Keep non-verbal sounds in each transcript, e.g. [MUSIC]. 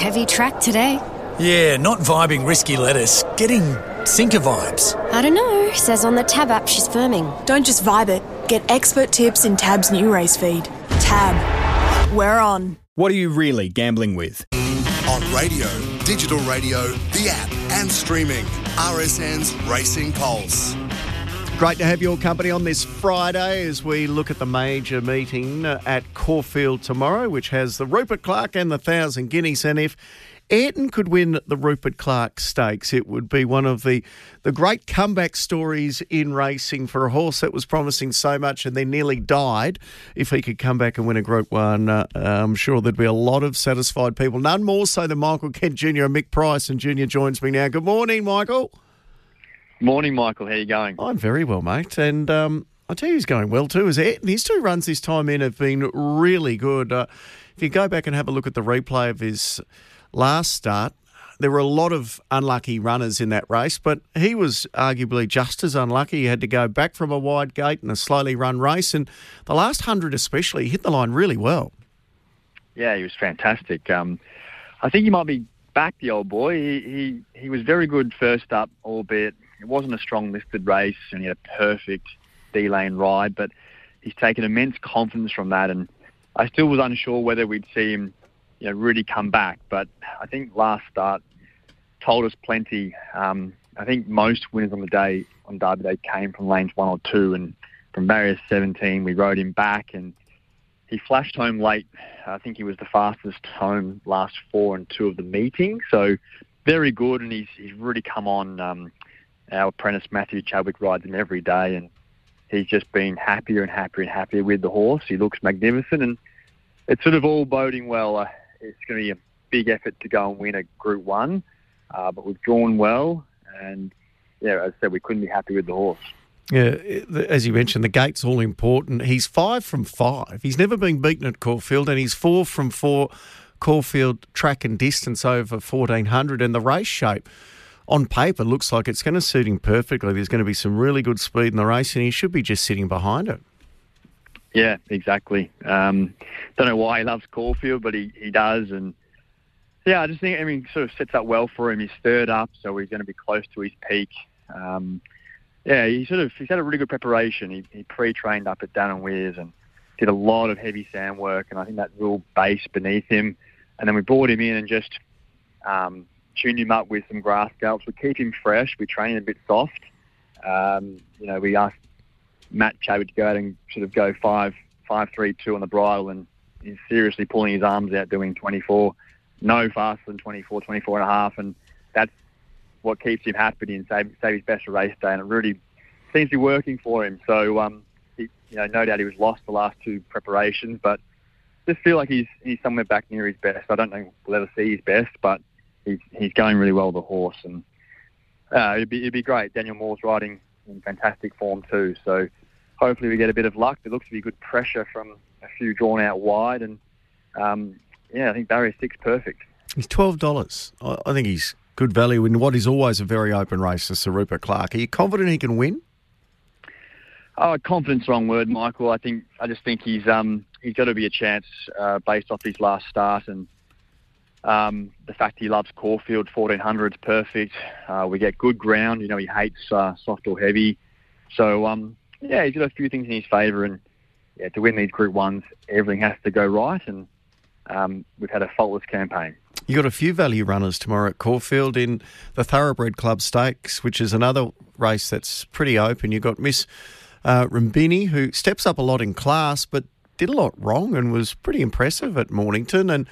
Heavy track today. Yeah, not vibing risky lettuce. Getting sinker vibes. I don't know. Says on the Tab app she's firming. Don't just vibe it. Get expert tips in Tab's new race feed. Tab. We're on. What are you really gambling with? On radio, digital radio, the app, and streaming. RSN's Racing Pulse. Great to have your company on this Friday as we look at the major meeting at Caulfield tomorrow, which has the Rupert Clarke and the Thousand Guineas. And if Ayrton could win the Rupert Clarke Stakes, it would be one of the, the great comeback stories in racing for a horse that was promising so much and then nearly died. If he could come back and win a Group 1, uh, I'm sure there'd be a lot of satisfied people, none more so than Michael Kent Jr. and Mick Price. And Jr. joins me now. Good morning, Michael. Morning, Michael. How are you going? I'm very well, mate. And um, I tell you, he's going well too. Is Ayrton? His two runs this time in have been really good. Uh, if you go back and have a look at the replay of his last start, there were a lot of unlucky runners in that race, but he was arguably just as unlucky. He had to go back from a wide gate in a slowly run race, and the last hundred especially, he hit the line really well. Yeah, he was fantastic. Um, I think he might be back, the old boy. He, he he was very good first up, albeit it wasn't a strong listed race, and he had a perfect D lane ride. But he's taken immense confidence from that, and I still was unsure whether we'd see him, you know, really come back. But I think last start told us plenty. Um, I think most winners on the day on Derby Day came from lanes one or two, and from barrier 17 we rode him back, and he flashed home late. I think he was the fastest home last four and two of the meeting. So very good, and he's he's really come on. Um, our apprentice Matthew Chadwick rides him every day, and he's just been happier and happier and happier with the horse. He looks magnificent, and it's sort of all boding well. Uh, it's going to be a big effort to go and win a Group One, uh, but we've drawn well, and yeah, as I said, we couldn't be happy with the horse. Yeah, as you mentioned, the gate's all important. He's five from five. He's never been beaten at Caulfield, and he's four from four Caulfield track and distance over 1400. And the race shape on paper looks like it's going to suit him perfectly. There's going to be some really good speed in the race, and he should be just sitting behind it. Yeah, exactly. Um, don't know why he loves Caulfield, but he, he does. And yeah, I just think, I mean, sort of sets up well for him. He's third up, so he's going to be close to his peak. Um, yeah, he sort of he's had a really good preparation. He, he pre-trained up at Dan and Weirs and did a lot of heavy sand work, and I think that real base beneath him. And then we brought him in and just um, tuned him up with some grass scalps. We keep him fresh. We train him a bit soft. Um, you know, we asked Matt Chadwick to go out and sort of go five, five, three, two on the bridle, and he's seriously pulling his arms out, doing 24, no faster than 24, 24 and a half, and that's what keeps him happy and save, save his best race day, and it really seems to be working for him. So, um, he, you know, no doubt he was lost the last two preparations, but just feel like he's he's somewhere back near his best. I don't know we'll ever see his best, but he's he's going really well the horse, and uh, it'd be it'd be great. Daniel Moor's riding in fantastic form too, so hopefully we get a bit of luck. There looks to be good pressure from a few drawn out wide, and um, yeah, I think barrier six perfect. He's twelve dollars. I, I think he's good value in what is always a very open race to Sir Rupert Clarke. Are you confident he can win? Oh, confidence, wrong word, Michael. I think I just think he's um, he's got to be a chance uh, based off his last start and um, the fact he loves Caulfield 1400 is perfect. Uh, we get good ground. You know he hates uh, soft or heavy, so um, yeah, he's got a few things in his favour. And yeah, to win these Group Ones, everything has to go right, and um, we've had a faultless campaign. You got a few value runners tomorrow at Caulfield in the Thoroughbred Club Stakes, which is another race that's pretty open. You've got Miss uh, who steps up a lot in class, but did a lot wrong and was pretty impressive at Mornington. And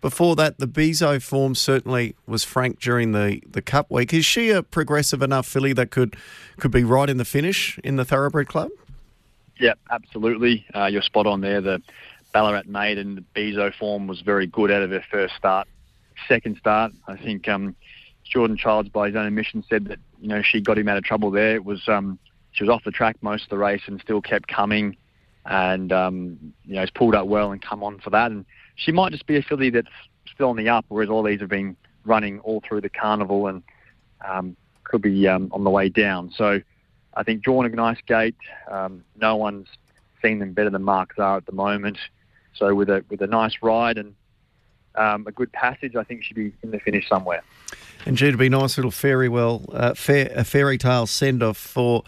before that, the Bezo form certainly was frank during the, the Cup week. Is she a progressive enough filly that could could be right in the finish in the Thoroughbred Club? Yeah, absolutely. Uh, you're spot on there. The Ballarat maiden, the Bezo form was very good out of her first start. Second start, I think um, Jordan Childs, by his own admission, said that you know she got him out of trouble there. It was um, she was off the track most of the race and still kept coming, and um, you know has pulled up well and come on for that. And she might just be a filly that's still on the up, whereas all these have been running all through the carnival and um, could be um, on the way down. So I think drawn a nice gate. Um, no one's seen them better than Mark Zahra at the moment. So with a with a nice ride and um, a good passage, I think she'd be in the finish somewhere. And gee, it'd be a nice little fairy well, uh, fair, a fairy tale send off for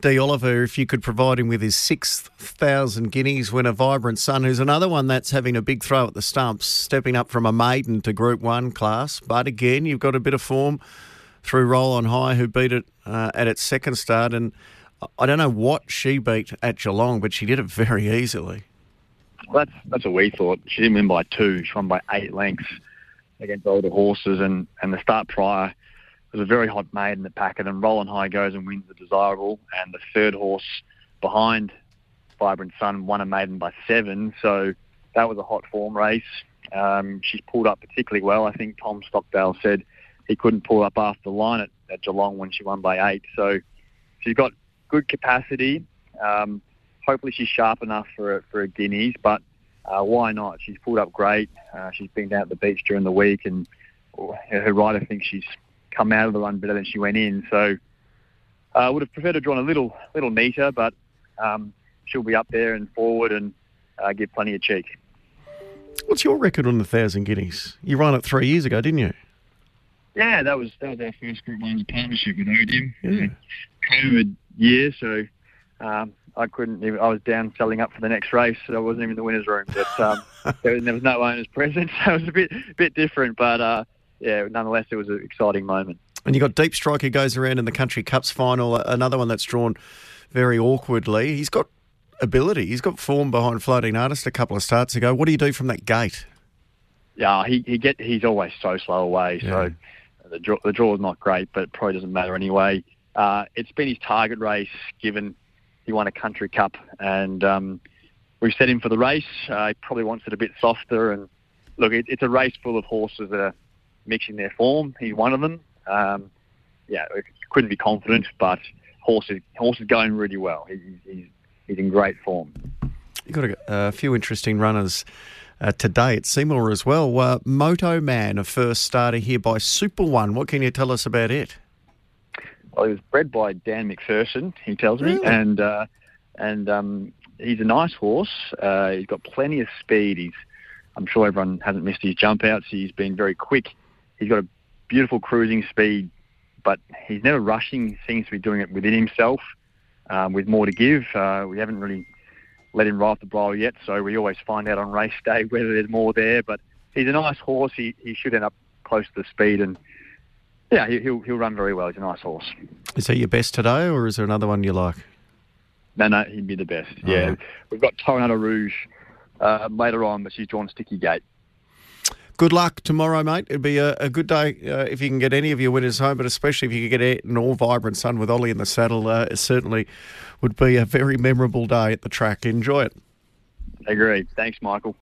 D. Oliver if you could provide him with his 6,000 guineas when a vibrant son, who's another one that's having a big throw at the stumps, stepping up from a maiden to Group One class. But again, you've got a bit of form through Roll on High, who beat it uh, at its second start, and I don't know what she beat at Geelong, but she did it very easily. Well, that's that's what we thought. She didn't win by two; she won by eight lengths against older horses, and, and the start prior was a very hot maiden at packet, and Roland High goes and wins the desirable, and the third horse behind Vibrant Sun won a maiden by seven, so that was a hot form race. Um, she's pulled up particularly well. I think Tom Stockdale said he couldn't pull up after the line at, at Geelong when she won by eight, so she's got good capacity. Um, hopefully she's sharp enough for for a guineas, but uh, why not? She's pulled up great. Uh, she's been down at the beach during the week, and her rider thinks she's come out of the run better than she went in. So I uh, would have preferred to drawn a little little neater, but um, she'll be up there and forward and uh, give plenty of cheek. What's your record on the thousand guineas? You ran it three years ago, didn't you? Yeah, that was that was our first Group One partnership with Odeum. Yeah. COVID year, so um, I couldn't even. I was down selling up for the next race. So I wasn't even in the winners' room. But um, [LAUGHS] there, was, there, was, no owners present, [LAUGHS] so it was a bit bit different. But uh, yeah, nonetheless, it was an exciting moment. And you got Deep Striker goes around in the Country Cups final. Another one that's drawn very awkwardly. He's got ability. He's got form behind Floating Artist a couple of starts ago. What do you do from that gate? Yeah, he he get he's always so slow away. Yeah. So the draw the draw is not great, but it probably doesn't matter anyway. Uh, it's been his target race, given he won a country cup, and um, we've set him for the race. Uh, he probably wants it a bit softer, and look, it, it's a race full of horses that are mixing their form. He's one of them. Um, yeah, couldn't be confident, but horses horses going really well. He, he's he's in great form. You've got a, a few interesting runners. Uh, today at Seymour as well. Uh, Moto Man, a first starter here by Super One. What can you tell us about it? Well, he was bred by Dan McPherson, he tells me, really? and uh, and um, he's a nice horse. Uh, he's got plenty of speed. He's, I'm sure everyone hasn't missed his jump outs. He's been very quick. He's got a beautiful cruising speed, but he's never rushing. Seems to be doing it within himself, um, with more to give. Uh, we haven't really let him ride the blower yet, so we always find out on race day [LAUGHS] whether there's more there. But he's a nice horse. He he should end up close to the speed and yeah, he'll he'll run very well. He's a nice horse. Is he your best today, or is there another one you like? No, no, he'd be the best. Oh. Yeah, we've got Tornado Rouge uh, later on, but she's drawn Sticky Gate. Good luck tomorrow, mate. It'd be a, a good day uh, if you can get any of your winners home, but especially if you could get an all vibrant sun with Ollie in the saddle. Uh, it certainly would be a very memorable day at the track. Enjoy it. Agree. Thanks, Michael.